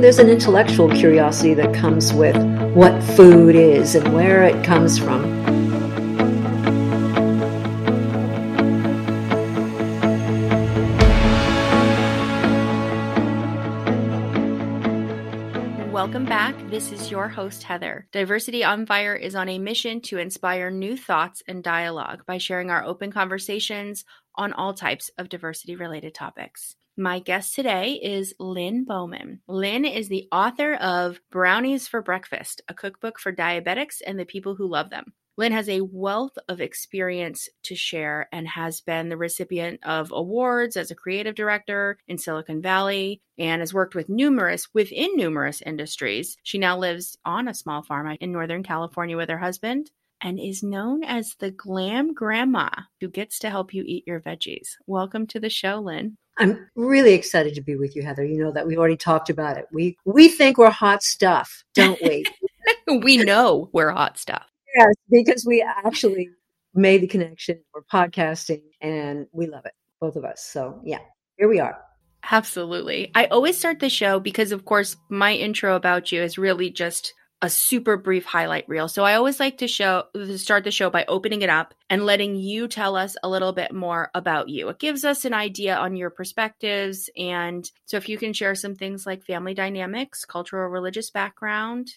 there's an intellectual curiosity that comes with what food is and where it comes from. Welcome back. This is your host, Heather. Diversity on Fire is on a mission to inspire new thoughts and dialogue by sharing our open conversations on all types of diversity related topics. My guest today is Lynn Bowman. Lynn is the author of Brownies for Breakfast, a cookbook for diabetics and the people who love them. Lynn has a wealth of experience to share and has been the recipient of awards as a creative director in Silicon Valley and has worked with numerous within numerous industries. She now lives on a small farm in Northern California with her husband and is known as the glam grandma who gets to help you eat your veggies. Welcome to the show, Lynn. I'm really excited to be with you, Heather. You know that we've already talked about it. We we think we're hot stuff, don't we? we know we're hot stuff. Yes, because we actually made the connection. We're podcasting and we love it, both of us. So yeah, here we are. Absolutely. I always start the show because, of course, my intro about you is really just a super brief highlight reel. So I always like to show to start the show by opening it up and letting you tell us a little bit more about you. It gives us an idea on your perspectives and so if you can share some things like family dynamics, cultural religious background,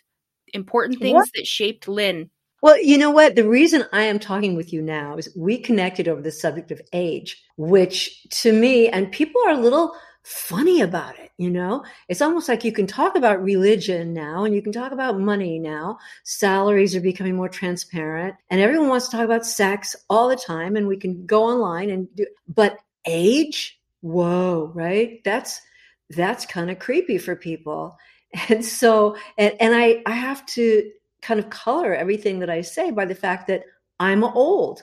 important things what? that shaped Lynn. Well, you know what? The reason I am talking with you now is we connected over the subject of age, which to me and people are a little funny about it. You know, it's almost like you can talk about religion now and you can talk about money now. Salaries are becoming more transparent and everyone wants to talk about sex all the time and we can go online and do, but age, whoa, right? That's, that's kind of creepy for people. And so, and, and I, I have to kind of color everything that I say by the fact that I'm old.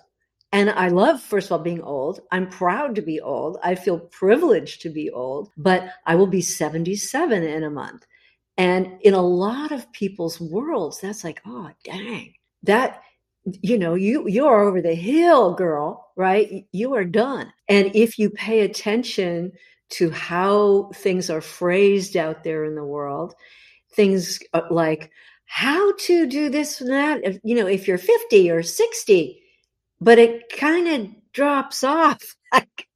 And I love, first of all, being old. I'm proud to be old. I feel privileged to be old, but I will be 77 in a month. And in a lot of people's worlds, that's like, oh, dang, that, you know, you, you're over the hill, girl, right? You are done. And if you pay attention to how things are phrased out there in the world, things uh, like how to do this and that, you know, if you're 50 or 60, but it kind of drops off. Like,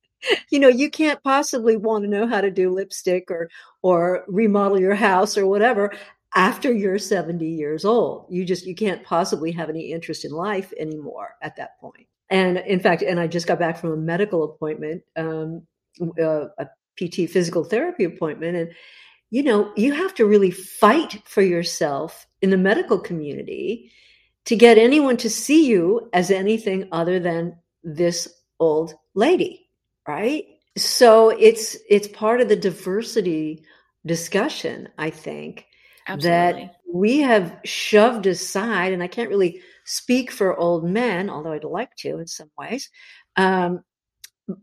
you know, you can't possibly want to know how to do lipstick or or remodel your house or whatever after you're 70 years old. You just you can't possibly have any interest in life anymore at that point. And in fact, and I just got back from a medical appointment, um, uh, a PT physical therapy appointment, and you know, you have to really fight for yourself in the medical community to get anyone to see you as anything other than this old lady, right? So it's it's part of the diversity discussion, I think, Absolutely. that we have shoved aside, and I can't really speak for old men, although I'd like to in some ways. Um,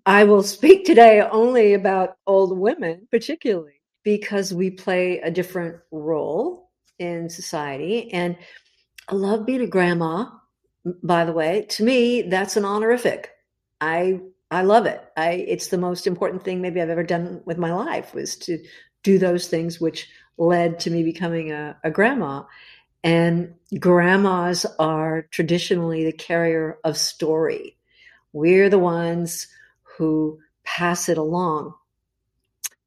I will speak today only about old women, particularly because we play a different role in society. And I love being a grandma. By the way, to me, that's an honorific. I I love it. I it's the most important thing maybe I've ever done with my life was to do those things which led to me becoming a, a grandma. And grandmas are traditionally the carrier of story. We're the ones who pass it along.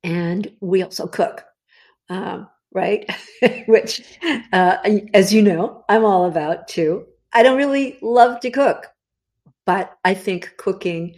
And we also cook. Um, right? Which, uh, as you know, I'm all about too. I don't really love to cook, but I think cooking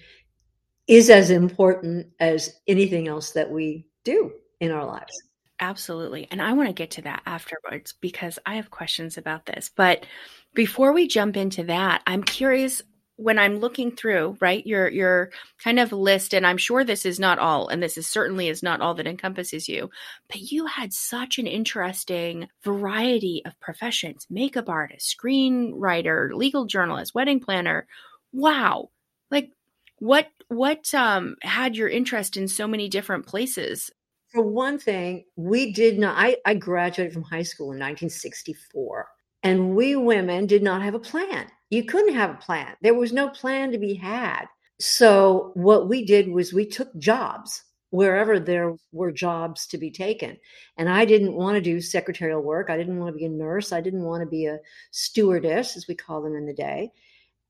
is as important as anything else that we do in our lives. Absolutely. And I want to get to that afterwards because I have questions about this. But before we jump into that, I'm curious when I'm looking through, right, your your kind of list, and I'm sure this is not all, and this is certainly is not all that encompasses you, but you had such an interesting variety of professions: makeup artist, screenwriter, legal journalist, wedding planner. Wow. Like what what um had your interest in so many different places? For one thing, we did not I, I graduated from high school in 1964. And we women did not have a plan you couldn't have a plan. There was no plan to be had. So what we did was we took jobs wherever there were jobs to be taken. And I didn't want to do secretarial work. I didn't want to be a nurse. I didn't want to be a stewardess, as we call them in the day.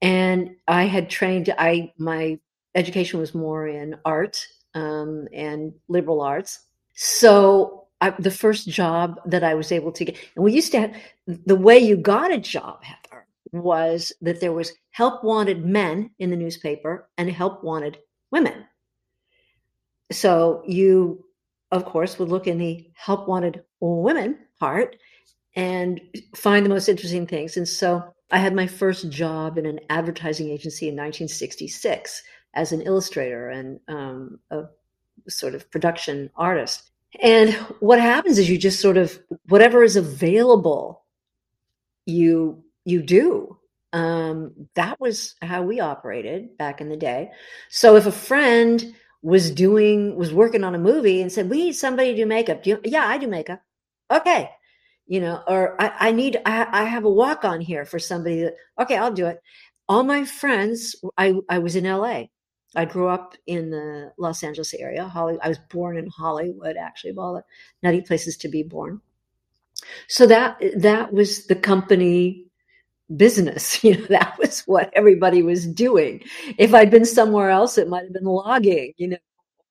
And I had trained, I my education was more in art um, and liberal arts. So I, the first job that I was able to get, and we used to have the way you got a job, was that there was help wanted men in the newspaper and help wanted women. So you, of course, would look in the help wanted women part and find the most interesting things. And so I had my first job in an advertising agency in 1966 as an illustrator and um, a sort of production artist. And what happens is you just sort of whatever is available, you you do. Um, that was how we operated back in the day. So if a friend was doing was working on a movie and said, "We need somebody to do makeup," do you, yeah, I do makeup. Okay, you know, or I, I need I, I have a walk on here for somebody that okay, I'll do it. All my friends, I I was in L.A. I grew up in the Los Angeles area. Holly, I was born in Hollywood, actually, of all the nutty places to be born. So that that was the company business. You know, that was what everybody was doing. If I'd been somewhere else, it might have been logging, you know,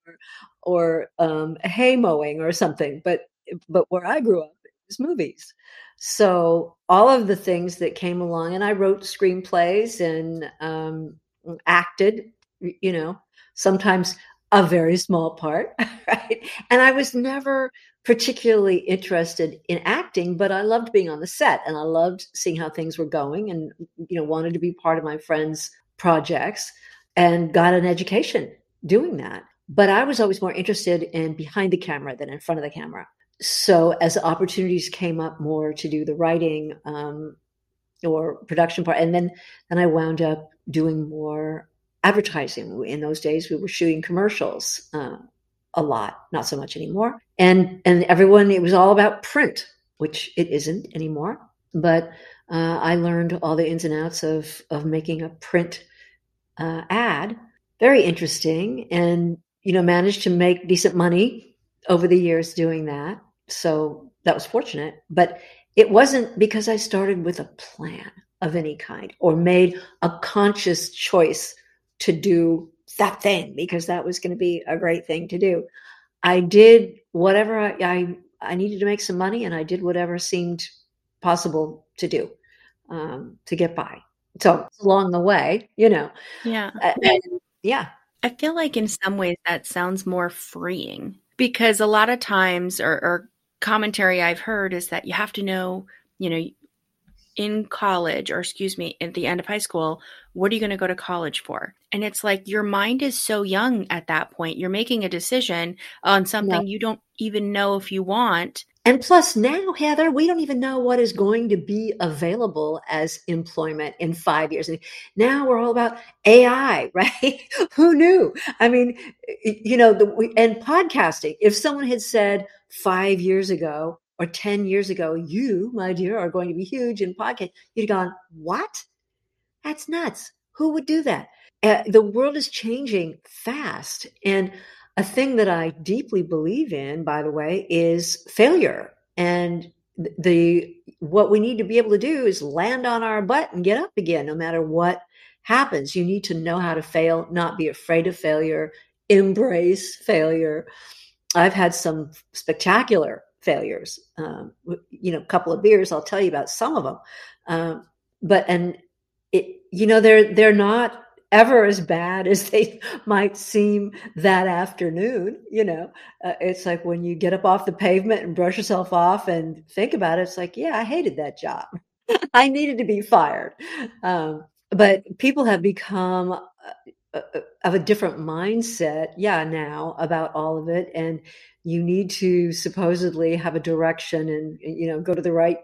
or, or um, hay mowing or something. But but where I grew up, it was movies. So all of the things that came along, and I wrote screenplays and um, acted you know, sometimes a very small part, right? And I was never particularly interested in acting, but I loved being on the set and I loved seeing how things were going and, you know, wanted to be part of my friends' projects and got an education doing that. But I was always more interested in behind the camera than in front of the camera. So as opportunities came up more to do the writing um, or production part, and then then I wound up doing more advertising. In those days, we were shooting commercials uh, a lot, not so much anymore. And and everyone, it was all about print, which it isn't anymore. But uh, I learned all the ins and outs of of making a print uh, ad. Very interesting, and you know, managed to make decent money over the years doing that. So that was fortunate, but it wasn't because I started with a plan of any kind or made a conscious choice to do that thing because that was going to be a great thing to do. I did whatever I, I, I needed to make some money, and I did whatever seemed possible to do um, to get by. So along the way, you know, yeah, and, yeah. I feel like in some ways that sounds more freeing because a lot of times, or, or commentary I've heard is that you have to know, you know, in college, or excuse me, at the end of high school, what are you going to go to college for? And it's like your mind is so young at that point. You're making a decision on something you don't even know if you want. And plus, now, Heather, we don't even know what is going to be available as employment in five years. And now we're all about AI, right? Who knew? I mean, you know, the, and podcasting. If someone had said five years ago, or 10 years ago, you, my dear, are going to be huge in podcast, you'd have gone, what? That's nuts. Who would do that? Uh, the world is changing fast. And a thing that I deeply believe in, by the way, is failure. And the what we need to be able to do is land on our butt and get up again, no matter what happens. You need to know how to fail, not be afraid of failure, embrace failure. I've had some spectacular failures. Um, you know, a couple of beers, I'll tell you about some of them. Um, but and you know, they're they're not ever as bad as they might seem that afternoon. You know, uh, it's like when you get up off the pavement and brush yourself off and think about it. It's like, yeah, I hated that job. I needed to be fired. Um, but people have become uh, uh, uh, of a different mindset, yeah, now about all of it, and you need to supposedly have a direction and you know go to the right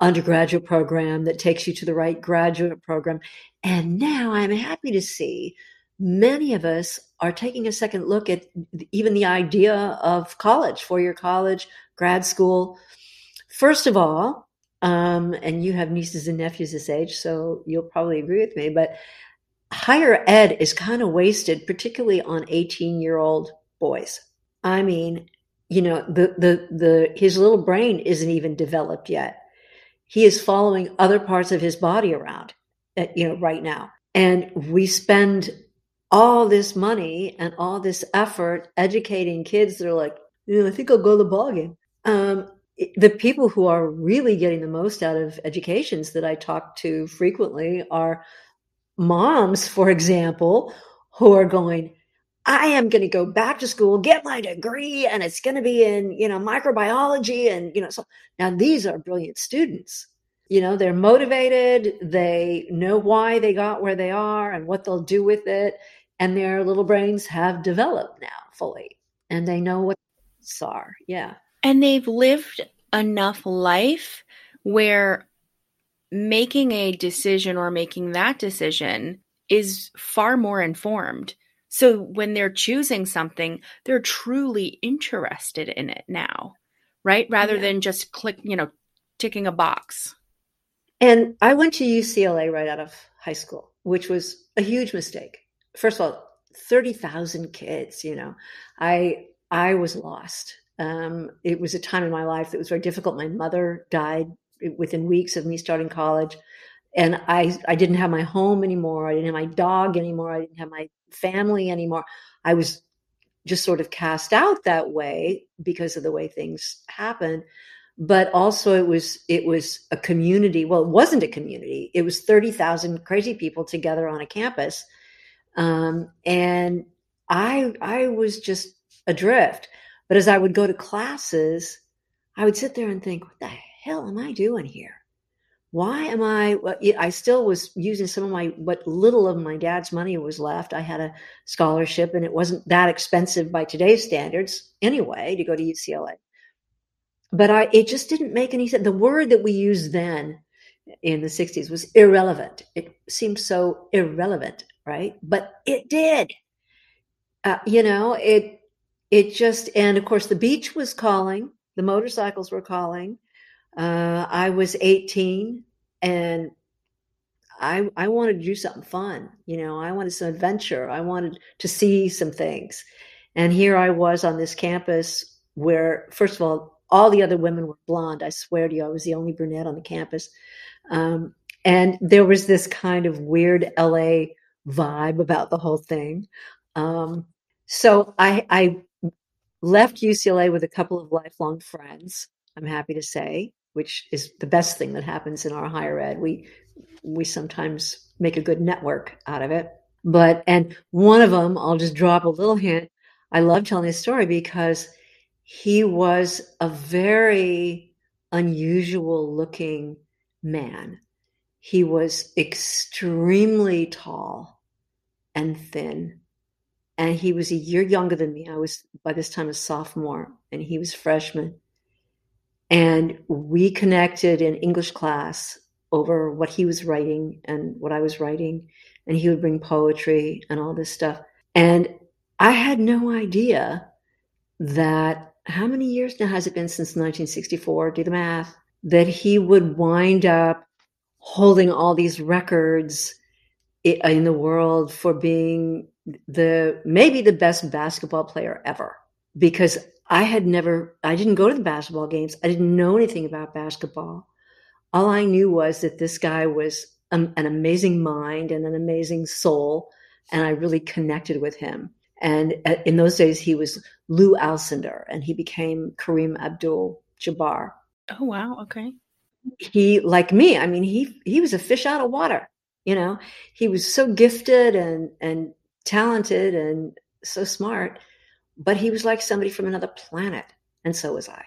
undergraduate program that takes you to the right graduate program and now i'm happy to see many of us are taking a second look at even the idea of college four year college grad school first of all um, and you have nieces and nephews this age so you'll probably agree with me but higher ed is kind of wasted particularly on 18 year old boys. I mean, you know, the the the his little brain isn't even developed yet. He is following other parts of his body around, uh, you know, right now. And we spend all this money and all this effort educating kids that are like, you know, I think I'll go to the ball game. Um, the people who are really getting the most out of educations that I talk to frequently are moms, for example, who are going, I am going to go back to school, get my degree, and it's going to be in, you know, microbiology. And, you know, so now these are brilliant students. You know, they're motivated, they know why they got where they are and what they'll do with it. And their little brains have developed now fully and they know what are. Yeah. And they've lived enough life where making a decision or making that decision is far more informed. So when they're choosing something, they're truly interested in it now, right? Rather yeah. than just click, you know, ticking a box. And I went to UCLA right out of high school, which was a huge mistake. First of all, 30,000 kids, you know. I I was lost. Um, it was a time in my life that was very difficult. My mother died within weeks of me starting college, and I I didn't have my home anymore. I didn't have my dog anymore. I didn't have my family anymore. I was just sort of cast out that way because of the way things happened but also it was it was a community well it wasn't a community it was 30,000 crazy people together on a campus um, and i i was just adrift. But as I would go to classes, I would sit there and think, what the hell am I doing here? Why am I? I still was using some of my, what little of my dad's money was left. I had a scholarship and it wasn't that expensive by today's standards anyway to go to UCLA. But I, it just didn't make any sense. The word that we used then in the 60s was irrelevant. It seemed so irrelevant, right? But it did. Uh, you know, it it just and of course the beach was calling the motorcycles were calling uh, i was 18 and i i wanted to do something fun you know i wanted some adventure i wanted to see some things. And here i was on this campus where first of all all the other women were blonde i swear to you i was the only brunette on the campus. Um, and there was this kind of weird la vibe about the whole thing. Um, so I, I left UCLA with a couple of lifelong friends, I'm happy to say, which is the best thing that happens in our higher ed. We we sometimes make a good network out of it. But and one of them, I'll just drop a little hint. I love telling this story because he was a very unusual looking man. He was extremely tall and thin and he was a year younger than me. I was by this time a sophomore, and he was freshman. And we connected in English class over what he was writing and what I was writing, and he would bring poetry and all this stuff. And I had no idea that how many years now has it been since 1964? Do the math. That he would wind up holding all these records in the world for being the maybe the best basketball player ever because I had never I didn't go to the basketball games. I didn't know anything about basketball. All I knew was that this guy was an, an amazing mind and an amazing soul and I really connected with him. And uh, in those days he was Lou Alcindor and he became Kareem Abdul-Jabbar. Oh wow, okay. He like me, I mean he he was a fish out of water you know he was so gifted and and talented and so smart, but he was like somebody from another planet, and so was I.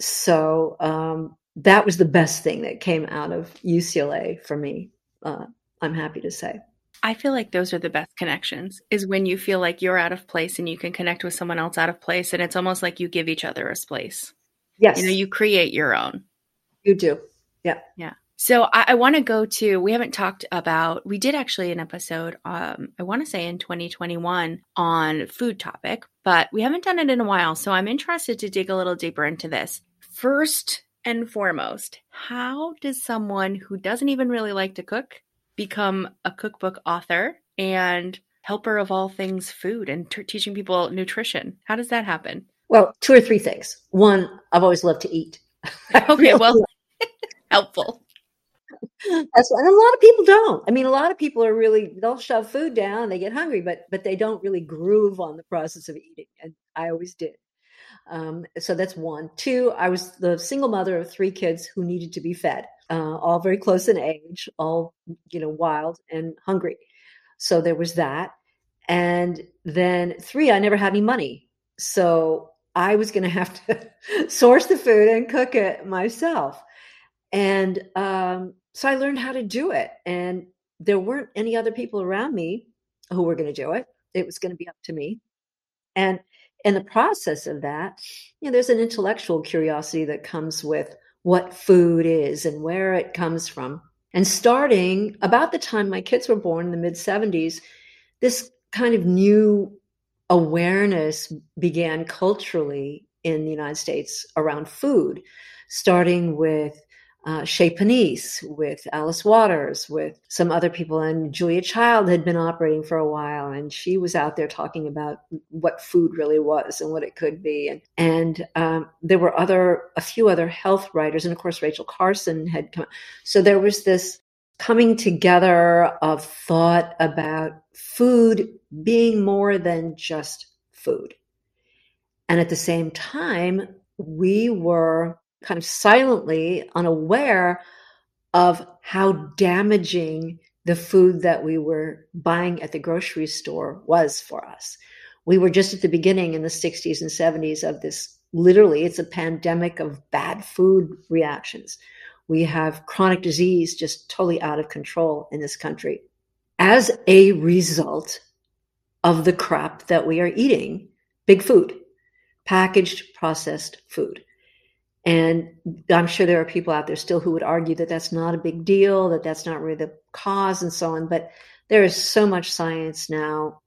So um, that was the best thing that came out of UCLA for me. Uh, I'm happy to say. I feel like those are the best connections is when you feel like you're out of place and you can connect with someone else out of place and it's almost like you give each other a space. Yes. You know, you create your own. You do. Yeah. Yeah. So I, I want to go to. We haven't talked about. We did actually an episode. Um, I want to say in 2021 on food topic, but we haven't done it in a while. So I'm interested to dig a little deeper into this. First and foremost, how does someone who doesn't even really like to cook become a cookbook author? And helper of all things food and t- teaching people nutrition? How does that happen? Well, two or three things. One, I've always loved to eat. okay, well, helpful. That's and a lot of people don't. I mean, a lot of people are really they'll shove food down, they get hungry, but but they don't really groove on the process of eating. And I always did. Um, so that's one. Two, I was the single mother of three kids who needed to be fed, uh, all very close in age, all you know, wild and hungry. So there was that. And then three, I never had any money. So I was going to have to source the food and cook it myself. And um, so I learned how to do it. And there weren't any other people around me who were going to do it. It was going to be up to me. And in the process of that, you know, there's an intellectual curiosity that comes with what food is and where it comes from. And starting about the time my kids were born in the mid 70s, this kind of new awareness began culturally in the United States around food, starting with uh, Panisse, with Alice Waters, with some other people, and Julia Child had been operating for a while, and she was out there talking about what food really was and what it could be, and and um, there were other a few other health writers, and of course Rachel Carson had come. So there was this coming together of thought about food being more than just food, and at the same time we were kind of silently unaware of how damaging the food that we were buying at the grocery store was for us. We were just at the beginning in the 60s and 70s of this literally, it's a pandemic of bad food reactions. We have chronic disease just totally out of control in this country as a result of the crap that we are eating big food, packaged, processed food. And I'm sure there are people out there still who would argue that that's not a big deal, that that's not really the cause, and so on. But there is so much science now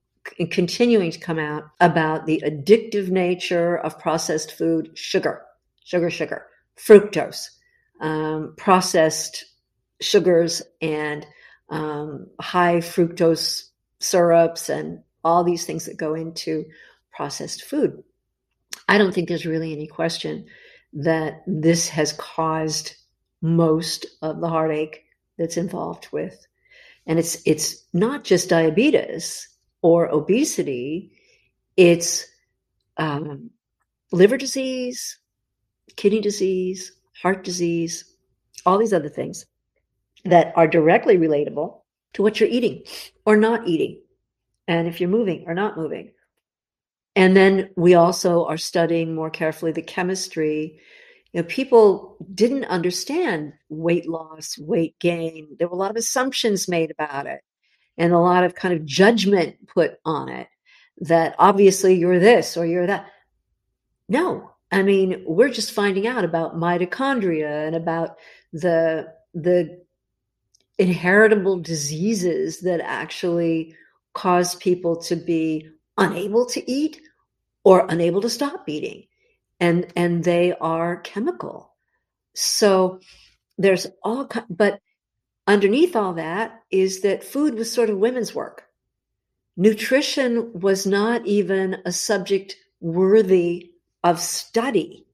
continuing to come out about the addictive nature of processed food, sugar, sugar, sugar, fructose, um, processed sugars, and um, high fructose syrups, and all these things that go into processed food. I don't think there's really any question that this has caused most of the heartache that's involved with. And it's it's not just diabetes or obesity, it's um, liver disease, kidney disease, heart disease, all these other things that are directly relatable to what you're eating or not eating, and if you're moving or not moving. And then we also are studying more carefully the chemistry. You know, people didn't understand weight loss, weight gain. There were a lot of assumptions made about it and a lot of kind of judgment put on it that obviously you're this or you're that. No, I mean, we're just finding out about mitochondria and about the the inheritable diseases that actually cause people to be unable to eat or unable to stop eating. And and they are chemical. So there's all but underneath all that is that food was sort of women's work. Nutrition was not even a subject worthy of study.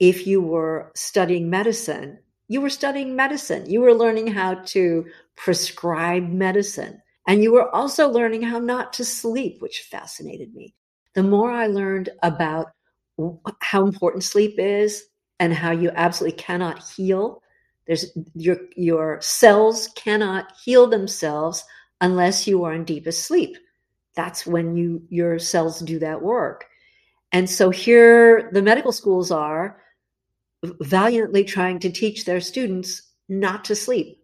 If you were studying medicine you were studying medicine. You were learning how to prescribe medicine. And you were also learning how not to sleep, which fascinated me. The more I learned about how important sleep is and how you absolutely cannot heal, there's your your cells cannot heal themselves unless you are in deepest sleep. That's when you your cells do that work. And so here the medical schools are valiantly trying to teach their students not to sleep.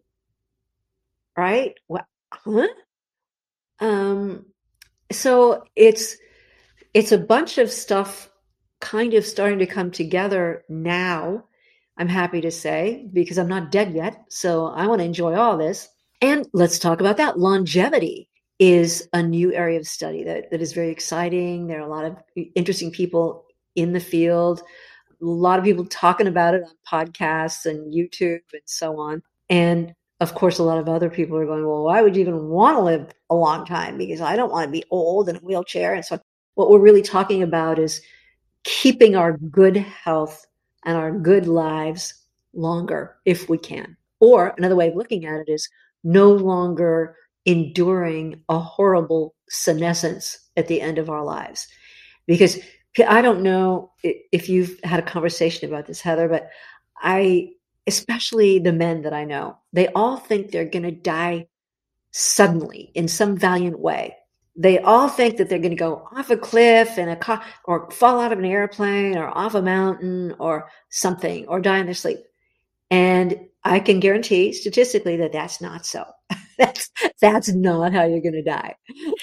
Right? What? Huh? Um, so it's it's a bunch of stuff kind of starting to come together now. I'm happy to say because I'm not dead yet, so I want to enjoy all this. And let's talk about that. Longevity is a new area of study that, that is very exciting. There are a lot of interesting people in the field, a lot of people talking about it on podcasts and YouTube and so on. And of course, a lot of other people are going, well, why would you even want to live a long time? Because I don't want to be old in a wheelchair. And so, what we're really talking about is keeping our good health and our good lives longer if we can. Or another way of looking at it is no longer enduring a horrible senescence at the end of our lives. Because I don't know if you've had a conversation about this, Heather, but I, especially the men that I know, they all think they're going to die suddenly in some valiant way. They all think that they're going to go off a cliff and a car or fall out of an airplane or off a mountain or something or die in their sleep. And I can guarantee statistically that that's not so. that's that's not how you're going to die.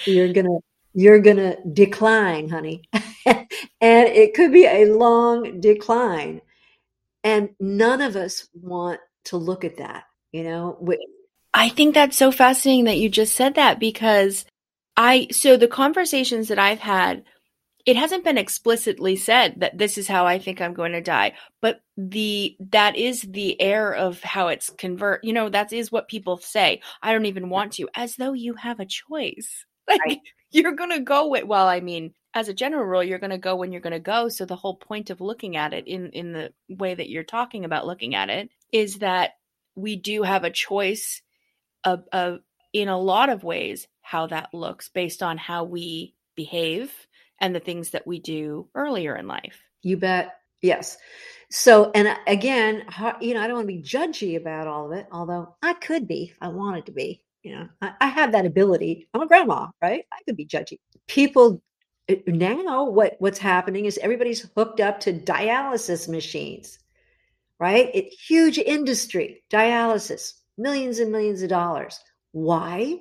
You're going to you're going to decline, honey. and it could be a long decline. And none of us want to look at that, you know. I think that's so fascinating that you just said that because I so the conversations that I've had it hasn't been explicitly said that this is how I think I'm going to die, but the that is the air of how it's convert. You know, that is what people say. I don't even want to, as though you have a choice. Like right. you're going to go with. Well, I mean, as a general rule, you're going to go when you're going to go. So the whole point of looking at it in in the way that you're talking about looking at it is that we do have a choice of, of in a lot of ways how that looks based on how we behave and the things that we do earlier in life. You bet. Yes. So, and again, you know, I don't want to be judgy about all of it, although I could be I wanted to be. You know, I, I have that ability. I'm a grandma, right? I could be judgy. People uh, now, what what's happening is everybody's hooked up to dialysis machines, right? It huge industry, dialysis, millions and millions of dollars. Why?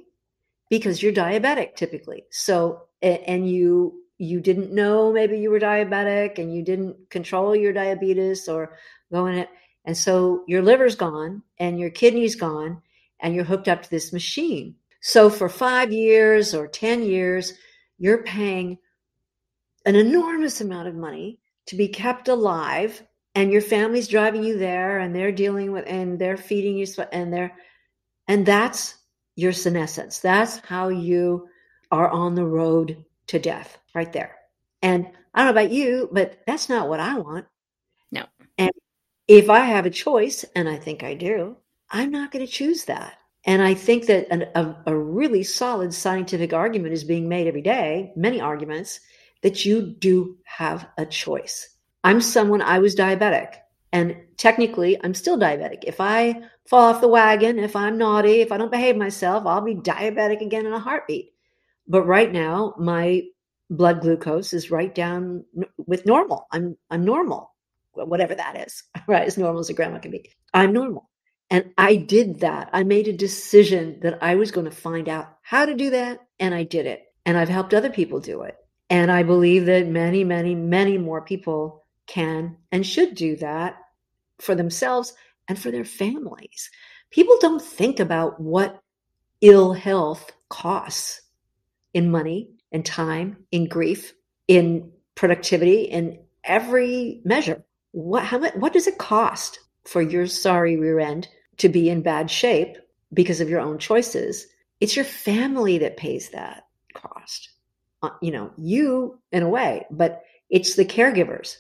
Because you're diabetic typically. So, and you you didn't know maybe you were diabetic and you didn't control your diabetes or going it and so your liver's gone and your kidney's gone and you're hooked up to this machine so for 5 years or 10 years you're paying an enormous amount of money to be kept alive and your family's driving you there and they're dealing with and they're feeding you and they're and that's your senescence that's how you are on the road to death right there. And I don't know about you, but that's not what I want. No. And if I have a choice, and I think I do, I'm not going to choose that. And I think that an, a, a really solid scientific argument is being made every day, many arguments, that you do have a choice. I'm someone, I was diabetic. And technically, I'm still diabetic. If I fall off the wagon, if I'm naughty, if I don't behave myself, I'll be diabetic again in a heartbeat. But right now, my blood glucose is right down with normal. I'm I'm normal, whatever that is, right? As normal as a grandma can be. I'm normal. And I did that. I made a decision that I was going to find out how to do that. And I did it. And I've helped other people do it. And I believe that many, many, many more people can and should do that for themselves and for their families. People don't think about what ill health costs in money, in time, in grief, in productivity, in every measure. What how much what does it cost for your sorry rear end to be in bad shape because of your own choices? It's your family that pays that cost. Uh, you know, you in a way, but it's the caregivers.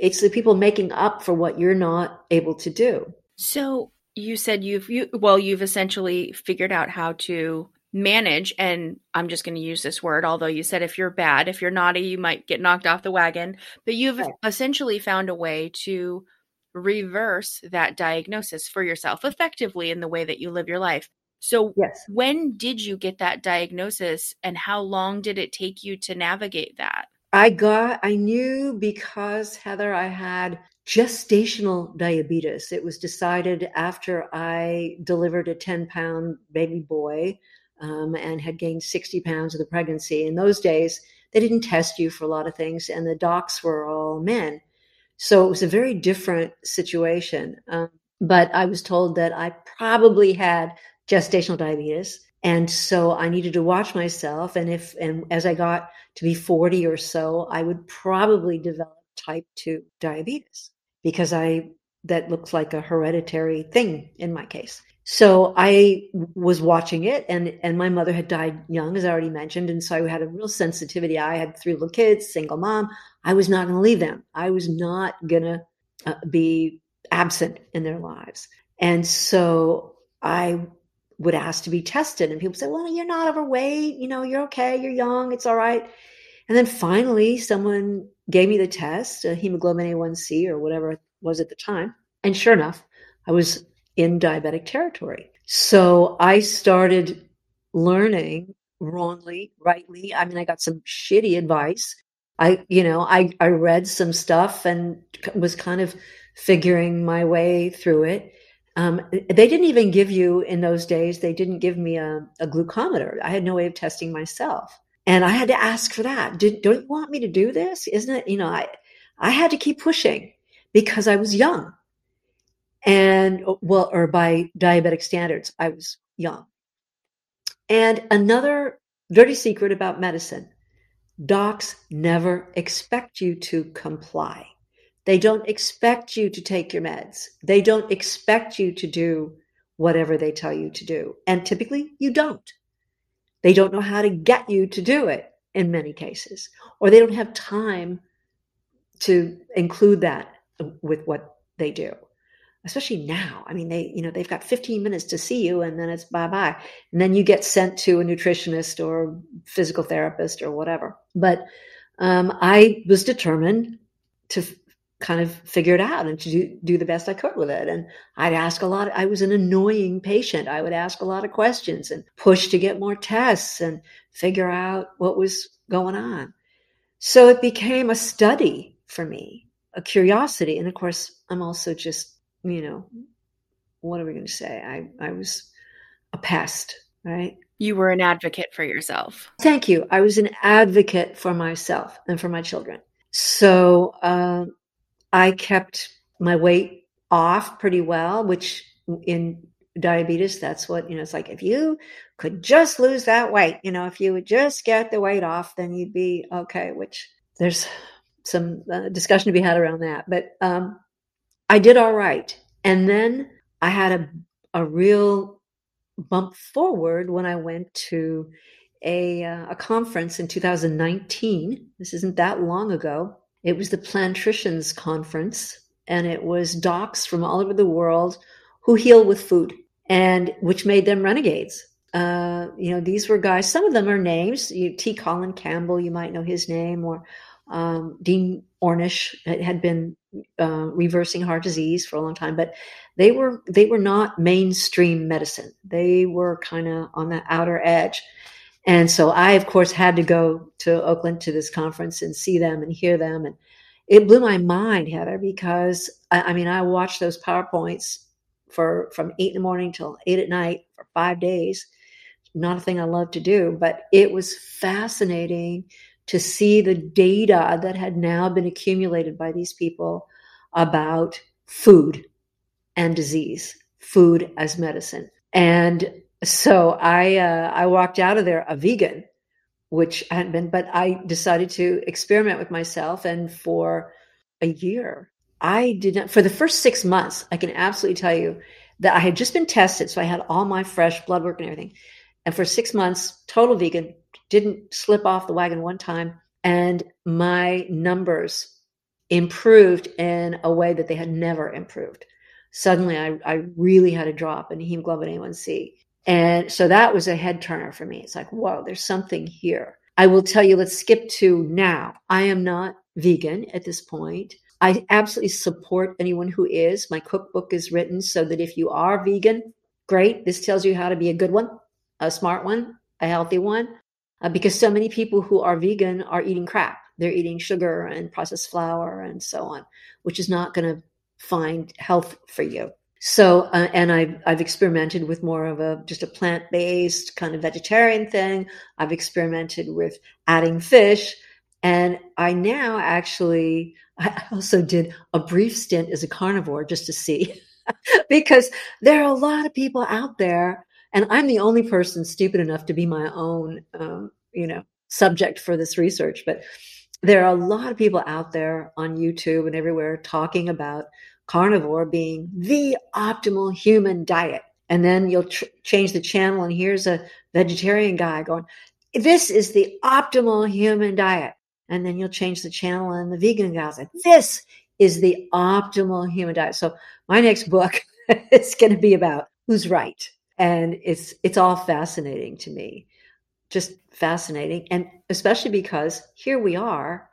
It's the people making up for what you're not able to do. So you said you've you well you've essentially figured out how to manage and i'm just going to use this word although you said if you're bad if you're naughty you might get knocked off the wagon but you've right. essentially found a way to reverse that diagnosis for yourself effectively in the way that you live your life so yes. when did you get that diagnosis and how long did it take you to navigate that i got i knew because heather i had gestational diabetes it was decided after i delivered a 10 pound baby boy um, and had gained 60 pounds of the pregnancy. In those days, they didn't test you for a lot of things, and the docs were all men. So it was a very different situation. Um, but I was told that I probably had gestational diabetes. And so I needed to watch myself. And if, and as I got to be 40 or so, I would probably develop type 2 diabetes because I, that looks like a hereditary thing in my case. So I was watching it, and and my mother had died young, as I already mentioned, and so I had a real sensitivity. I had three little kids, single mom. I was not going to leave them. I was not going to uh, be absent in their lives, and so I would ask to be tested, and people say, "Well, you're not overweight. You know, you're okay. You're young. It's all right." And then finally, someone gave me the test, a hemoglobin A1C or whatever it was at the time, and sure enough, I was in diabetic territory. So I started learning wrongly, rightly. I mean, I got some shitty advice. I, you know, I, I read some stuff and was kind of figuring my way through it. Um, they didn't even give you in those days, they didn't give me a, a, glucometer. I had no way of testing myself. And I had to ask for that. Did, don't you want me to do this? Isn't it? You know, I, I had to keep pushing because I was young and oh, well, or by diabetic standards, I was young. And another dirty secret about medicine docs never expect you to comply. They don't expect you to take your meds. They don't expect you to do whatever they tell you to do. And typically, you don't. They don't know how to get you to do it in many cases, or they don't have time to include that with what they do especially now. I mean, they, you know, they've got 15 minutes to see you and then it's bye bye. And then you get sent to a nutritionist or physical therapist or whatever. But um, I was determined to kind of figure it out and to do, do the best I could with it. And I'd ask a lot. Of, I was an annoying patient. I would ask a lot of questions and push to get more tests and figure out what was going on. So it became a study for me, a curiosity. And of course, I'm also just you know, what are we going to say? I, I was a pest, right? You were an advocate for yourself. Thank you. I was an advocate for myself and for my children. So uh, I kept my weight off pretty well, which in diabetes, that's what, you know, it's like if you could just lose that weight, you know, if you would just get the weight off, then you'd be okay, which there's some uh, discussion to be had around that. But um, I did all right. And then I had a, a real bump forward when I went to a, uh, a conference in 2019. This isn't that long ago. It was the Plantricians Conference, and it was docs from all over the world who heal with food, and which made them renegades. Uh, you know, these were guys. Some of them are names. You, T. Colin Campbell, you might know his name, or um, Dean Ornish had been uh, reversing heart disease for a long time, but they were they were not mainstream medicine. They were kind of on the outer edge, and so I, of course, had to go to Oakland to this conference and see them and hear them, and it blew my mind, Heather, because I, I mean I watched those powerpoints for from eight in the morning till eight at night for five days. Not a thing I love to do, but it was fascinating to see the data that had now been accumulated by these people about food and disease, food as medicine. And so I uh, I walked out of there a vegan, which I hadn't been, but I decided to experiment with myself. And for a year, I did not. For the first six months, I can absolutely tell you that I had just been tested, so I had all my fresh blood work and everything. And for six months, total vegan, didn't slip off the wagon one time. And my numbers improved in a way that they had never improved. Suddenly, I, I really had a drop in hemoglobin A1C. And so that was a head turner for me. It's like, whoa, there's something here. I will tell you, let's skip to now. I am not vegan at this point. I absolutely support anyone who is. My cookbook is written so that if you are vegan, great. This tells you how to be a good one, a smart one, a healthy one uh, because so many people who are vegan are eating crap. They're eating sugar and processed flour and so on, which is not going to find health for you. So, uh, and I've, I've experimented with more of a just a plant based kind of vegetarian thing. I've experimented with adding fish. And I now actually, I also did a brief stint as a carnivore just to see, because there are a lot of people out there and I'm the only person stupid enough to be my own, um, you know, subject for this research. But there are a lot of people out there on YouTube and everywhere talking about carnivore being the optimal human diet. And then you'll tr- change the channel, and here's a vegetarian guy going, This is the optimal human diet. And then you'll change the channel, and the vegan guy's like, This is the optimal human diet. So my next book is going to be about who's right. And it's it's all fascinating to me. Just fascinating. And especially because here we are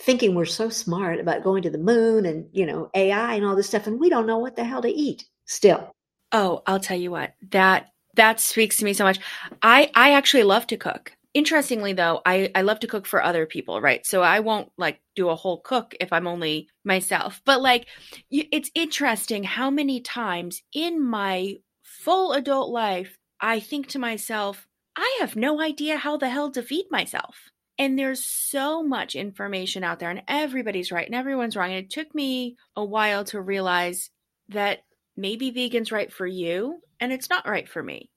thinking we're so smart about going to the moon and, you know, AI and all this stuff, and we don't know what the hell to eat still. Oh, I'll tell you what. That that speaks to me so much. I I actually love to cook. Interestingly though, I I love to cook for other people, right? So I won't like do a whole cook if I'm only myself. But like it's interesting how many times in my full adult life I think to myself, I have no idea how the hell to feed myself. And there's so much information out there, and everybody's right and everyone's wrong. And it took me a while to realize that maybe vegan's right for you and it's not right for me.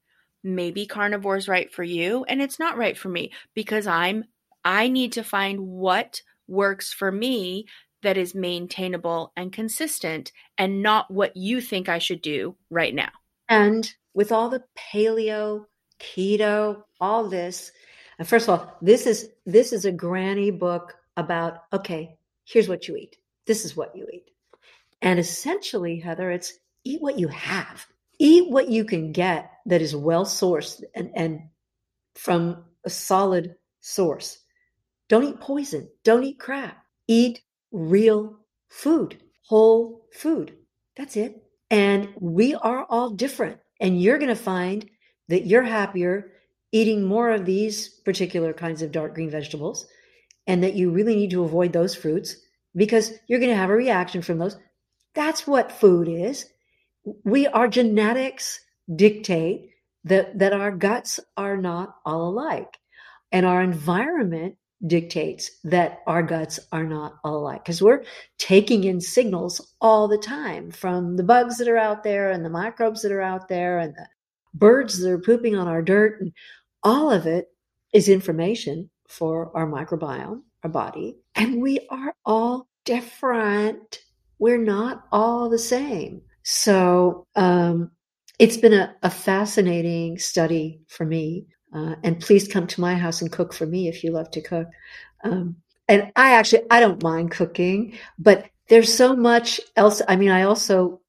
Maybe carnivore's right for you and it's not right for me because I'm I need to find what works for me that is maintainable and consistent and not what you think I should do right now. And with all the paleo, keto, all this, first of all, this is this is a granny book about okay, here's what you eat. This is what you eat. And essentially, Heather, it's eat what you have. Eat what you can get that is well sourced and, and from a solid source. Don't eat poison. Don't eat crap. Eat real food, whole food. That's it. And we are all different. And you're going to find that you're happier eating more of these particular kinds of dark green vegetables and that you really need to avoid those fruits because you're going to have a reaction from those. That's what food is. We our genetics dictate that that our guts are not all alike and our environment dictates that our guts are not all alike because we're taking in signals all the time from the bugs that are out there and the microbes that are out there and the birds that are pooping on our dirt and all of it is information for our microbiome, our body, and we are all different. We're not all the same. So um, it's been a, a, fascinating study for me. Uh, and please come to my house and cook for me if you love to cook. Um, and I actually I don't mind cooking, but there's so much else. I mean, I also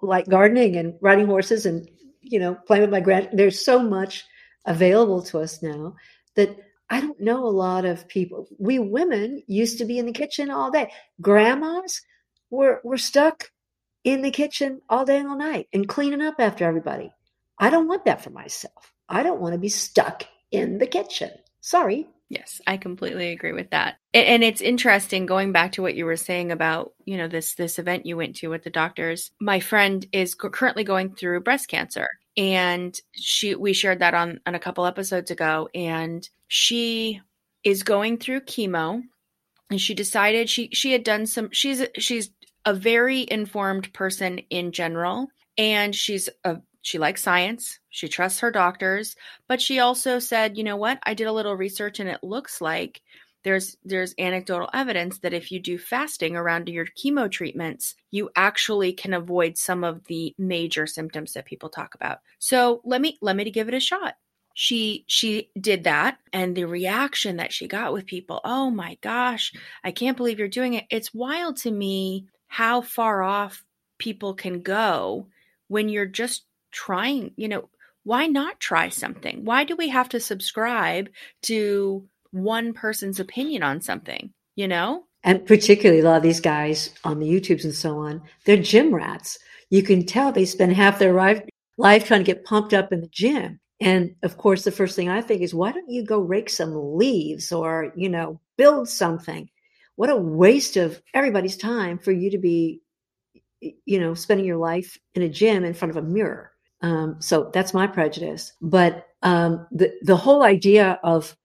like gardening and riding horses and you know playing with my grand. There's so much available to us now that I don't know a lot of people. We women used to be in the kitchen all day. Grandmas were were stuck in the kitchen all day and all night and cleaning up after everybody. I don't want that for myself. I don't want to be stuck in the kitchen. Sorry. Yes, I completely agree with that. And it's interesting going back to what you were saying about, you know, this this event you went to with the doctors. My friend is currently going through breast cancer and she we shared that on on a couple episodes ago and she is going through chemo and she decided she she had done some she's she's a very informed person in general and she's a she likes science she trusts her doctors but she also said you know what i did a little research and it looks like there's there's anecdotal evidence that if you do fasting around your chemo treatments, you actually can avoid some of the major symptoms that people talk about. So let me let me give it a shot. She she did that and the reaction that she got with people, "Oh my gosh, I can't believe you're doing it." It's wild to me how far off people can go when you're just trying, you know, why not try something? Why do we have to subscribe to one person's opinion on something, you know? And particularly a lot of these guys on the YouTubes and so on, they're gym rats. You can tell they spend half their life, trying to get pumped up in the gym. And of course, the first thing I think is, why don't you go rake some leaves or, you know, build something? What a waste of everybody's time for you to be, you know, spending your life in a gym in front of a mirror. Um, so that's my prejudice. But um, the the whole idea of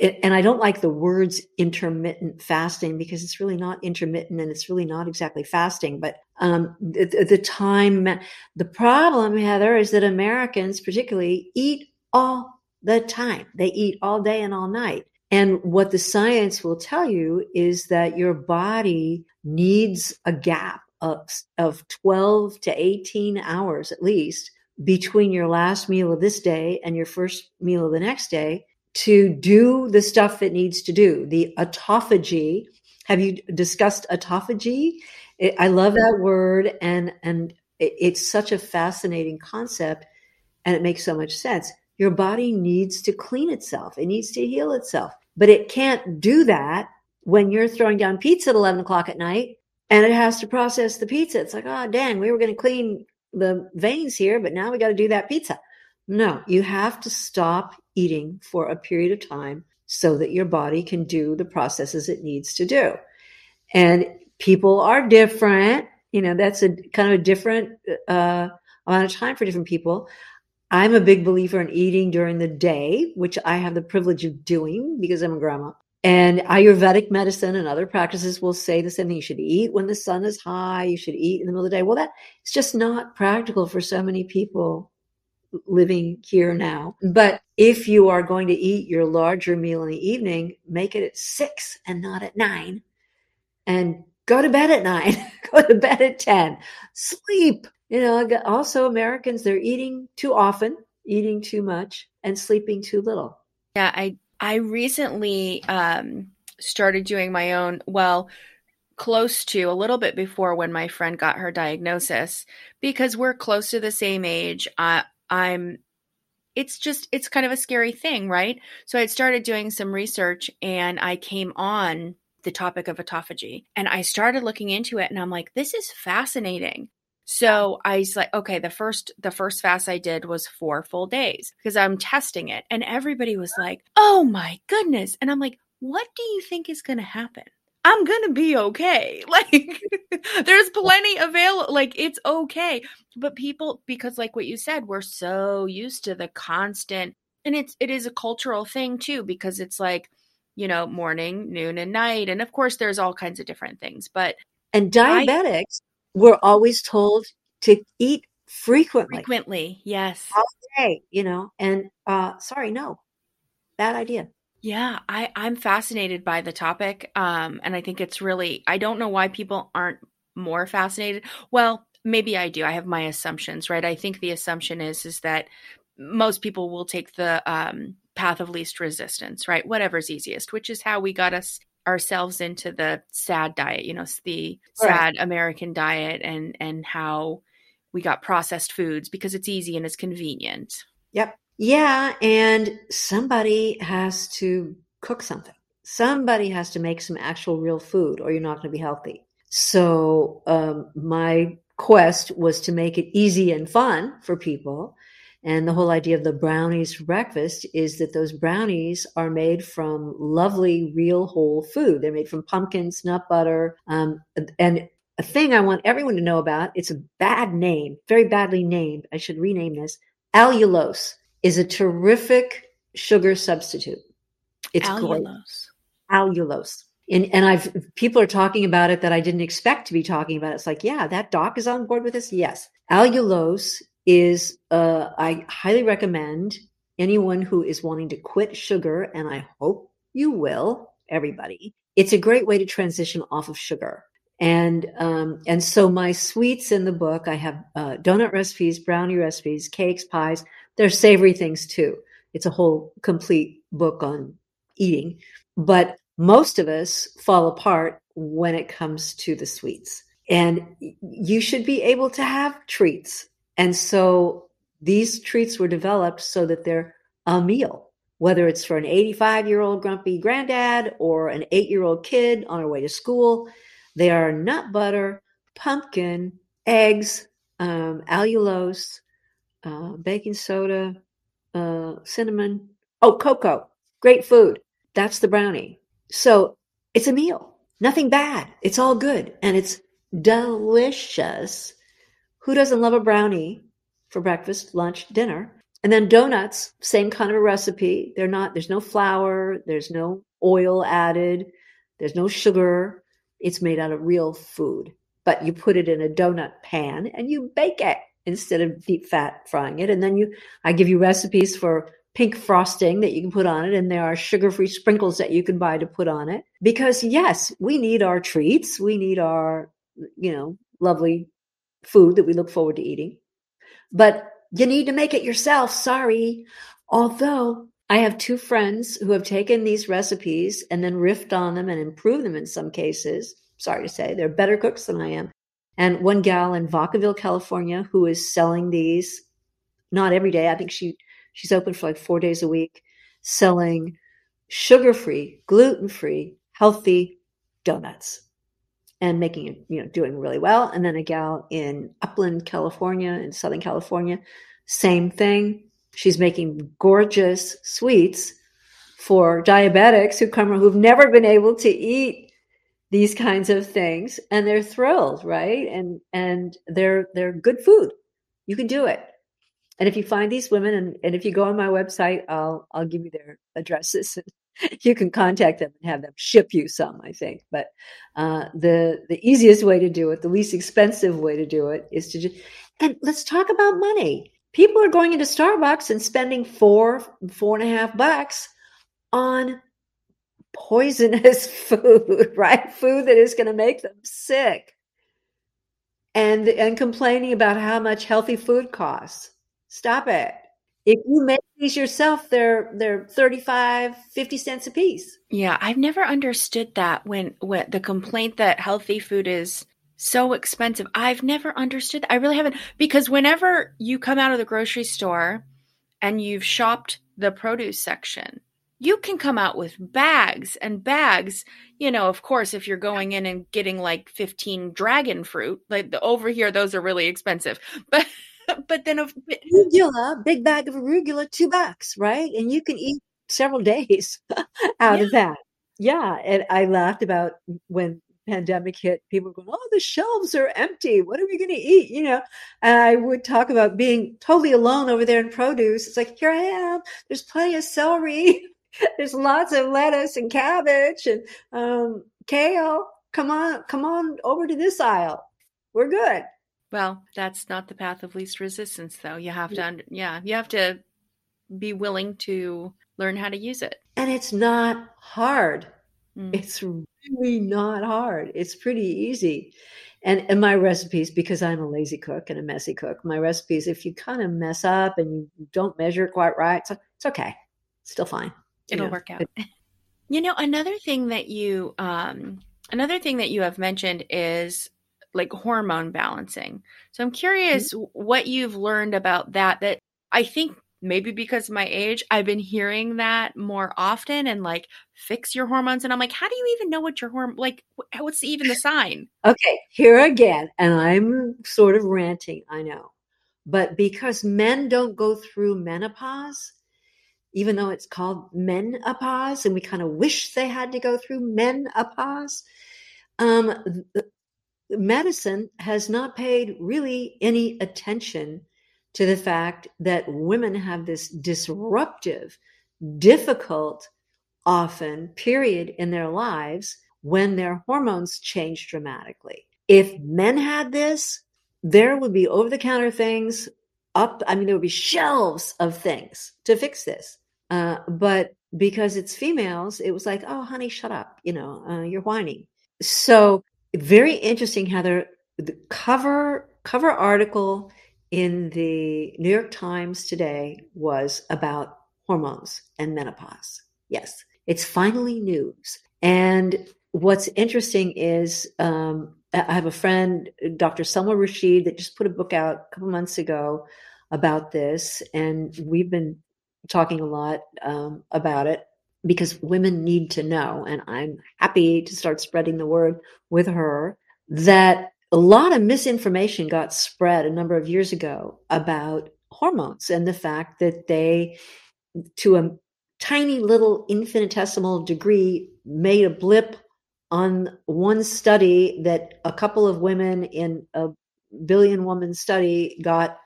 and I don't like the words intermittent fasting because it's really not intermittent and it's really not exactly fasting. But um, the, the time, the problem, Heather, is that Americans particularly eat all the time. They eat all day and all night. And what the science will tell you is that your body needs a gap of, of 12 to 18 hours at least between your last meal of this day and your first meal of the next day to do the stuff that needs to do. The autophagy. Have you discussed autophagy? I love that word and and it's such a fascinating concept and it makes so much sense. Your body needs to clean itself. It needs to heal itself. But it can't do that when you're throwing down pizza at 11 o'clock at night and it has to process the pizza. It's like, oh, dang, we were going to clean the veins here, but now we got to do that pizza. No, you have to stop eating for a period of time so that your body can do the processes it needs to do. And people are different. You know, that's a kind of a different uh, amount of time for different people. I'm a big believer in eating during the day, which I have the privilege of doing because I'm a grandma. And Ayurvedic medicine and other practices will say the same thing. You should eat when the sun is high. You should eat in the middle of the day. Well, that it's just not practical for so many people living here now. But if you are going to eat your larger meal in the evening, make it at six and not at nine. And go to bed at nine, go to bed at 10, sleep. You know, also Americans, they're eating too often, eating too much, and sleeping too little. Yeah, I I recently um, started doing my own, well, close to a little bit before when my friend got her diagnosis because we're close to the same age. I, I'm it's just it's kind of a scary thing, right? So I started doing some research and I came on the topic of autophagy and I started looking into it and I'm like this is fascinating. So I was like, okay, the first the first fast I did was four full days because I'm testing it. And everybody was like, oh my goodness. And I'm like, what do you think is gonna happen? I'm gonna be okay. Like there's plenty available. Like it's okay. But people, because like what you said, we're so used to the constant and it's it is a cultural thing too, because it's like, you know, morning, noon, and night. And of course there's all kinds of different things. But and diabetics we're always told to eat frequently. Frequently, yes. All day, you know, and uh sorry, no. Bad idea. Yeah, I, I'm fascinated by the topic. Um, and I think it's really I don't know why people aren't more fascinated. Well, maybe I do. I have my assumptions, right? I think the assumption is is that most people will take the um, path of least resistance, right? Whatever's easiest, which is how we got us ourselves into the sad diet, you know, the right. sad American diet and and how we got processed foods because it's easy and it's convenient. Yep. Yeah, and somebody has to cook something. Somebody has to make some actual real food or you're not going to be healthy. So, um, my quest was to make it easy and fun for people and the whole idea of the brownies for breakfast is that those brownies are made from lovely, real whole food. They're made from pumpkins, nut butter, um, and a thing I want everyone to know about. It's a bad name, very badly named. I should rename this. Allulose is a terrific sugar substitute. It's allulose. great. Allulose. And, and I've people are talking about it that I didn't expect to be talking about. It's like, yeah, that doc is on board with this. Yes, allulose is uh, I highly recommend anyone who is wanting to quit sugar, and I hope you will, everybody. It's a great way to transition off of sugar. And um, and so my sweets in the book, I have uh, donut recipes, brownie recipes, cakes, pies. There's savory things too. It's a whole complete book on eating. But most of us fall apart when it comes to the sweets. And you should be able to have treats and so these treats were developed so that they're a meal, whether it's for an 85 year old grumpy granddad or an eight year old kid on her way to school. They are nut butter, pumpkin, eggs, um, allulose, uh, baking soda, uh, cinnamon. Oh, cocoa. Great food. That's the brownie. So it's a meal. Nothing bad. It's all good. And it's delicious who doesn't love a brownie for breakfast, lunch, dinner? And then donuts, same kind of a recipe. They're not, there's no flour, there's no oil added, there's no sugar. It's made out of real food. But you put it in a donut pan and you bake it instead of deep fat frying it. And then you, I give you recipes for pink frosting that you can put on it. And there are sugar free sprinkles that you can buy to put on it. Because yes, we need our treats. We need our, you know, lovely food that we look forward to eating. But you need to make it yourself. Sorry. Although I have two friends who have taken these recipes and then riffed on them and improved them in some cases. Sorry to say, they're better cooks than I am. And one gal in Vacaville, California, who is selling these not every day. I think she she's open for like four days a week, selling sugar-free, gluten-free, healthy donuts and making it, you know, doing really well. And then a gal in Upland, California, in Southern California, same thing. She's making gorgeous sweets for diabetics who come who've never been able to eat these kinds of things. And they're thrilled right? And and they're they're good food. You can do it. And if you find these women and, and if you go on my website i'll i'll give you their addresses you can contact them and have them ship you some i think. But uh, the the easiest way to do it the least expensive way to do it is to just and let's talk about money. People are going into starbucks and spending four four and a half bucks on poisonous food right? Food that is going to make them sick. And and complaining about how much healthy food costs. Stop it. If you make these yourself they're they're 35 50 cents a piece yeah i've never understood that when when the complaint that healthy food is so expensive. I've never understood that. i really haven't because whenever you come out of the grocery store and you've shopped the produce section you can come out with bags and bags. You know of course if you're going in and getting like 15 dragon fruit like over here those are really expensive. But but then of arugula, big bag of arugula, two bucks, right? And you can eat several days out yeah. of that. Yeah, and I laughed about when pandemic hit. People going, "Oh, the shelves are empty. What are we going to eat?" You know, and I would talk about being totally alone over there in produce. It's like here I am. There's plenty of celery. There's lots of lettuce and cabbage and um, kale. Come on, come on over to this aisle. We're good. Well, that's not the path of least resistance, though. You have to, under, yeah, you have to be willing to learn how to use it. And it's not hard. Mm. It's really not hard. It's pretty easy. And, and my recipes, because I'm a lazy cook and a messy cook, my recipes, if you kind of mess up and you don't measure quite right, it's, it's okay. It's still fine. It'll know. work out. you know, another thing that you, um, another thing that you have mentioned is like hormone balancing. So I'm curious mm-hmm. what you've learned about that that I think maybe because of my age I've been hearing that more often and like fix your hormones and I'm like how do you even know what your hormone like what's even the sign? Okay, here again and I'm sort of ranting, I know. But because men don't go through menopause, even though it's called menopause and we kind of wish they had to go through menopause, um, medicine has not paid really any attention to the fact that women have this disruptive, difficult, often period in their lives when their hormones change dramatically. If men had this, there would be over the counter things up. I mean, there would be shelves of things to fix this. Uh, but because it's females, it was like, oh, honey, shut up. You know, uh, you're whining. So very interesting, Heather. The cover cover article in the New York Times today was about hormones and menopause. Yes, it's finally news. And what's interesting is um, I have a friend, Dr. Selma Rashid, that just put a book out a couple months ago about this, and we've been talking a lot um, about it because women need to know. And I'm happy to start spreading the word with her that a lot of misinformation got spread a number of years ago about hormones and the fact that they, to a tiny little infinitesimal degree, made a blip on one study that a couple of women in a billion woman study got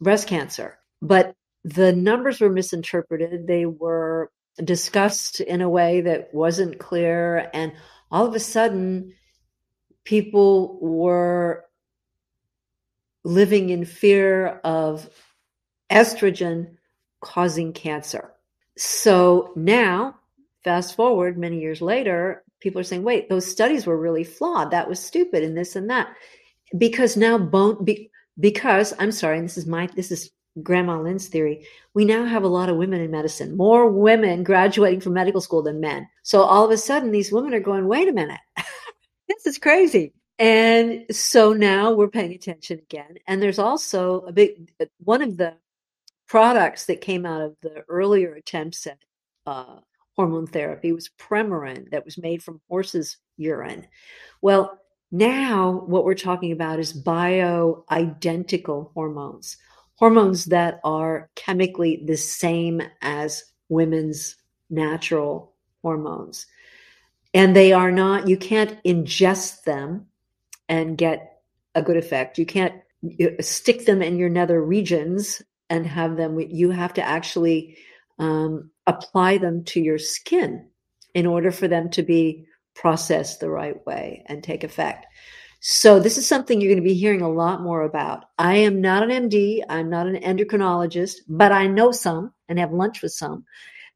breast cancer. But the numbers were misinterpreted. They were discussed in a way that wasn't clear. And all of a sudden, people were living in fear of estrogen causing cancer. So now, fast forward many years later, people are saying, wait, those studies were really flawed. That was stupid and this and that. Because now bone, be, because I'm sorry, and this is my, this is Grandma Lynne's theory, we now have a lot of women in medicine, more women graduating from medical school than men. So all of a sudden, these women are going, wait a minute, this is crazy. And so now we're paying attention again. And there's also a big one of the products that came out of the earlier attempts at uh, hormone therapy was Premarin that was made from horses' urine. Well, now what we're talking about is bioidentical hormones, hormones that are chemically the same as women's natural hormones. And they are not, you can't ingest them and get a good effect. You can't stick them in your nether regions and have them, you have to actually um, apply them to your skin in order for them to be processed the right way and take effect. So this is something you're going to be hearing a lot more about. I am not an MD. I'm not an endocrinologist, but I know some and have lunch with some.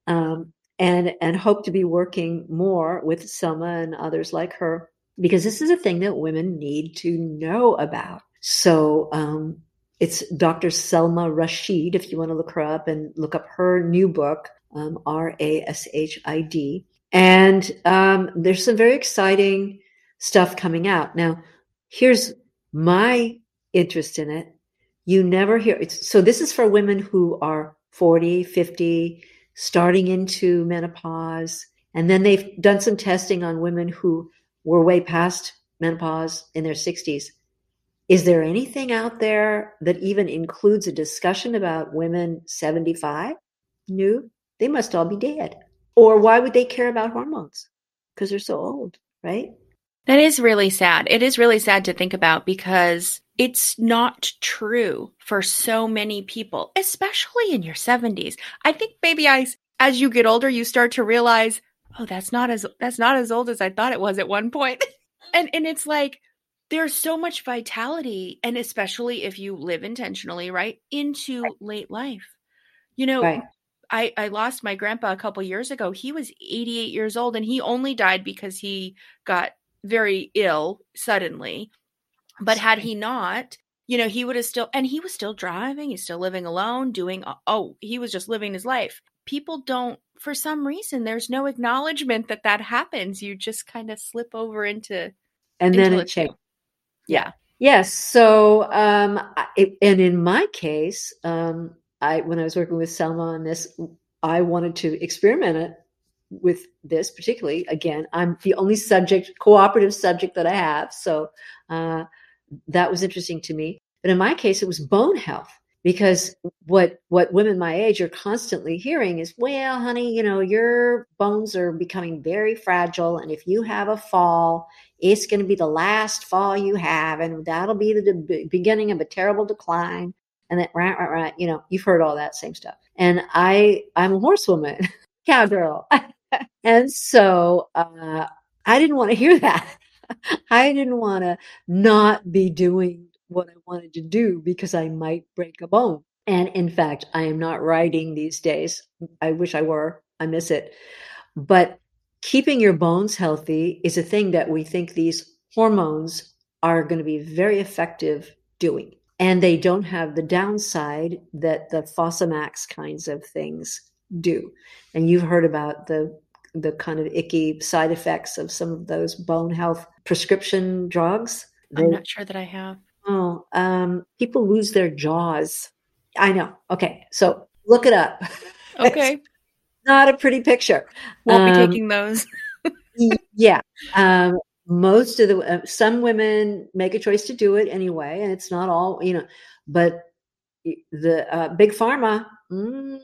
Um, and, and hope to be working more with Selma and others like her because this is a thing that women need to know about. So um, it's Dr. Selma Rashid, if you want to look her up and look up her new book, um, R A S H I D. And um, there's some very exciting stuff coming out. Now, here's my interest in it. You never hear it. So, this is for women who are 40, 50, starting into menopause. And then they've done some testing on women who were way past menopause in their 60s. Is there anything out there that even includes a discussion about women 75? No, they must all be dead. Or why would they care about hormones? Because they're so old, right? That is really sad. It is really sad to think about because it's not true for so many people, especially in your 70s. I think maybe as as you get older you start to realize, oh, that's not as that's not as old as I thought it was at one point. and and it's like there's so much vitality and especially if you live intentionally, right, into right. late life. You know, right. I, I lost my grandpa a couple years ago. He was 88 years old and he only died because he got very ill suddenly. But had he not, you know, he would have still, and he was still driving, he's still living alone, doing, oh, he was just living his life. People don't, for some reason, there's no acknowledgement that that happens. You just kind of slip over into, and into then it changes. Yeah. Yes. So, um, it, and in my case, um, I when I was working with Selma on this, I wanted to experiment it with this particularly. Again, I'm the only subject, cooperative subject that I have, so uh, that was interesting to me. But in my case, it was bone health because what what women my age are constantly hearing is, "Well, honey, you know, your bones are becoming very fragile, and if you have a fall, it's going to be the last fall you have, and that'll be the beginning of a terrible decline." and that right, right, right. You know, you've heard all that same stuff. And I, I'm a horsewoman, cowgirl, and so uh, I didn't want to hear that. I didn't want to not be doing what I wanted to do because I might break a bone. And in fact, I am not riding these days. I wish I were. I miss it. But keeping your bones healthy is a thing that we think these hormones are going to be very effective doing and they don't have the downside that the Fosamax kinds of things do. And you've heard about the the kind of icky side effects of some of those bone health prescription drugs. I'm not sure that I have. Oh, um, people lose their jaws. I know. Okay, so look it up. Okay. not a pretty picture. Won't um, be taking those. yeah. Um, most of the uh, some women make a choice to do it anyway and it's not all you know but the uh, big pharma mm,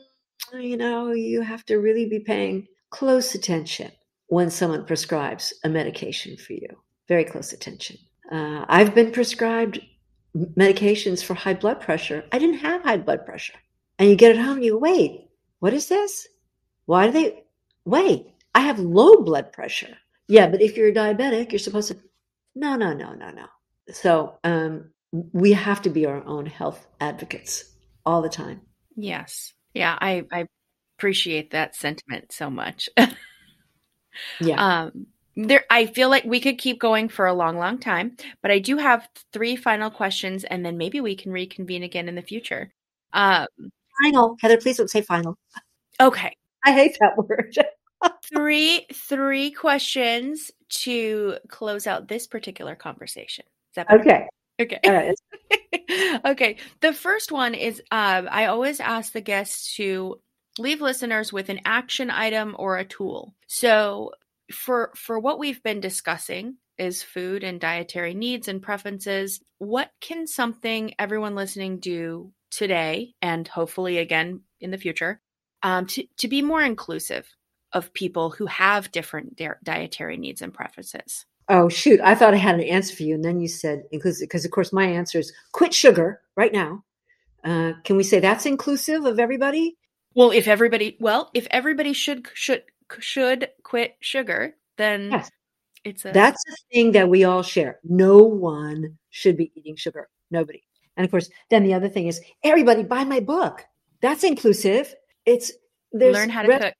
you know you have to really be paying close attention when someone prescribes a medication for you very close attention uh, i've been prescribed medications for high blood pressure i didn't have high blood pressure and you get it home and you wait what is this why do they wait i have low blood pressure yeah, but if you're a diabetic, you're supposed to. No, no, no, no, no. So um, we have to be our own health advocates all the time. Yes. Yeah, I, I appreciate that sentiment so much. yeah. Um, there, I feel like we could keep going for a long, long time, but I do have three final questions, and then maybe we can reconvene again in the future. Um, final. Heather, please don't say final. okay. I hate that word. three three questions to close out this particular conversation. Is that okay. Okay. Right. okay. The first one is um, I always ask the guests to leave listeners with an action item or a tool. So for for what we've been discussing is food and dietary needs and preferences. What can something everyone listening do today and hopefully again in the future um, to, to be more inclusive of people who have different di- dietary needs and preferences? Oh shoot! I thought I had an answer for you, and then you said inclusive because, of course, my answer is quit sugar right now. Uh, can we say that's inclusive of everybody? Well, if everybody, well, if everybody should should should quit sugar, then Yes. it's a That's the thing that we all share. No one should be eating sugar. Nobody. And of course, then the other thing is everybody buy my book. That's inclusive. It's there's learn how to cook.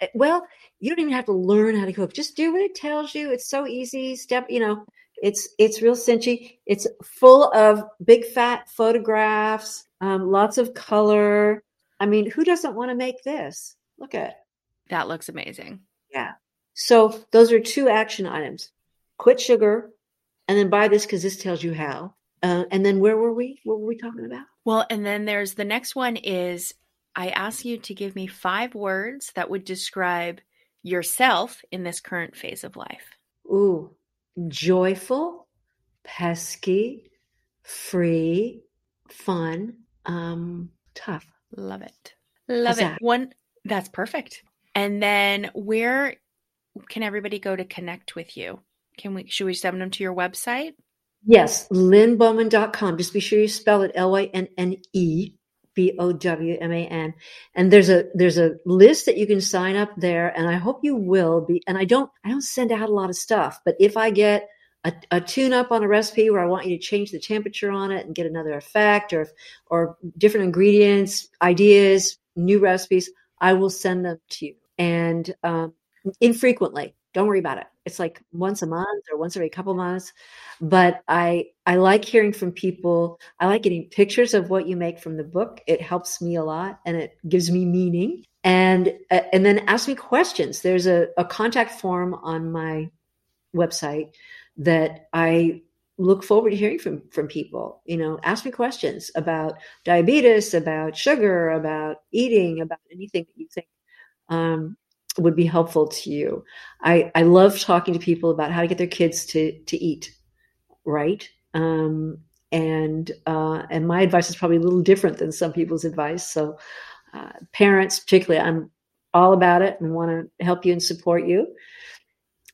Eh, Well, you don't even have to learn how to cook. Just do what it tells you. It's so easy. Step, you know, it's it's real cinchy. It's full of big fat photographs, um, lots of color. I mean, who doesn't want to make this? Look at it. That looks amazing. Yeah. So those are two action items: quit sugar, and then buy this because this tells you how. Uh, and then where were we? What were we talking about? Well, and then there's the next one is I ask you to give me five words that would describe yourself in this current phase of life. Ooh, joyful, pesky, free, fun, um, tough. Love it. Love it. One that's perfect. And then where can everybody go to connect with you? Can we should we send them to your website? Yes, lynnebowman.com. Just be sure you spell it L Y N N E B O W M A N. And there's a there's a list that you can sign up there, and I hope you will be. And I don't I don't send out a lot of stuff, but if I get a, a tune up on a recipe where I want you to change the temperature on it and get another effect, or or different ingredients, ideas, new recipes, I will send them to you. And um, infrequently, don't worry about it. It's like once a month or once every couple months. But i i like hearing from people. I like getting pictures of what you make from the book. It helps me a lot and it gives me meaning. And uh, and then ask me questions. There's a, a contact form on my website that i look forward to hearing from from people you know ask me questions about diabetes about sugar about eating about anything that you think um, would be helpful to you. I, I love talking to people about how to get their kids to to eat right? Um, and uh, and my advice is probably a little different than some people's advice. So uh, parents particularly i'm all about it and want to help you and support you.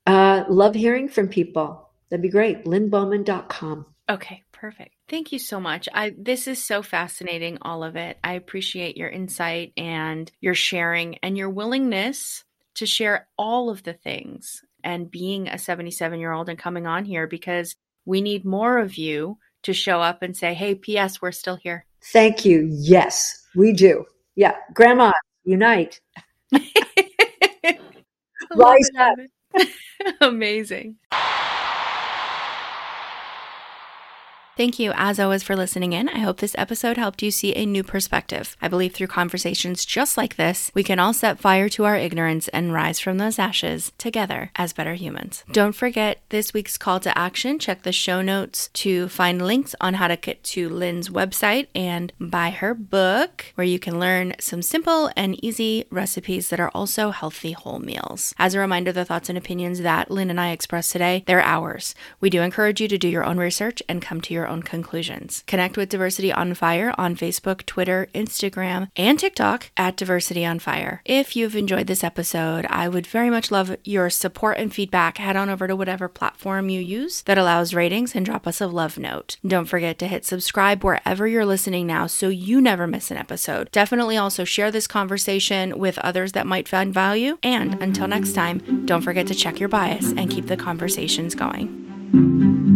Uh, love hearing from people that'd be great lynnebowman.com Okay, perfect. Thank you so much. I this is so fascinating all of it. I appreciate your insight and your sharing and your willingness to share all of the things and being a 77-year-old and coming on here because we need more of you to show up and say, "Hey, PS, we're still here." thank you yes we do yeah grandma unite Rise it. Amazing. Thank you, as always, for listening in. I hope this episode helped you see a new perspective. I believe through conversations just like this, we can all set fire to our ignorance and rise from those ashes together as better humans. Don't forget this week's call to action. Check the show notes to find links on how to get to Lynne's website and buy her book, where you can learn some simple and easy recipes that are also healthy whole meals. As a reminder, the thoughts and opinions that Lynn and I express today, they're ours. We do encourage you to do your own research and come to your own conclusions. Connect with Diversity on Fire on Facebook, Twitter, Instagram, and TikTok at Diversity on Fire. If you've enjoyed this episode, I would very much love your support and feedback. Head on over to whatever platform you use that allows ratings and drop us a love note. Don't forget to hit subscribe wherever you're listening now so you never miss an episode. Definitely also share this conversation with others that might find value. And until next time, don't forget to check your bias and keep the conversations going.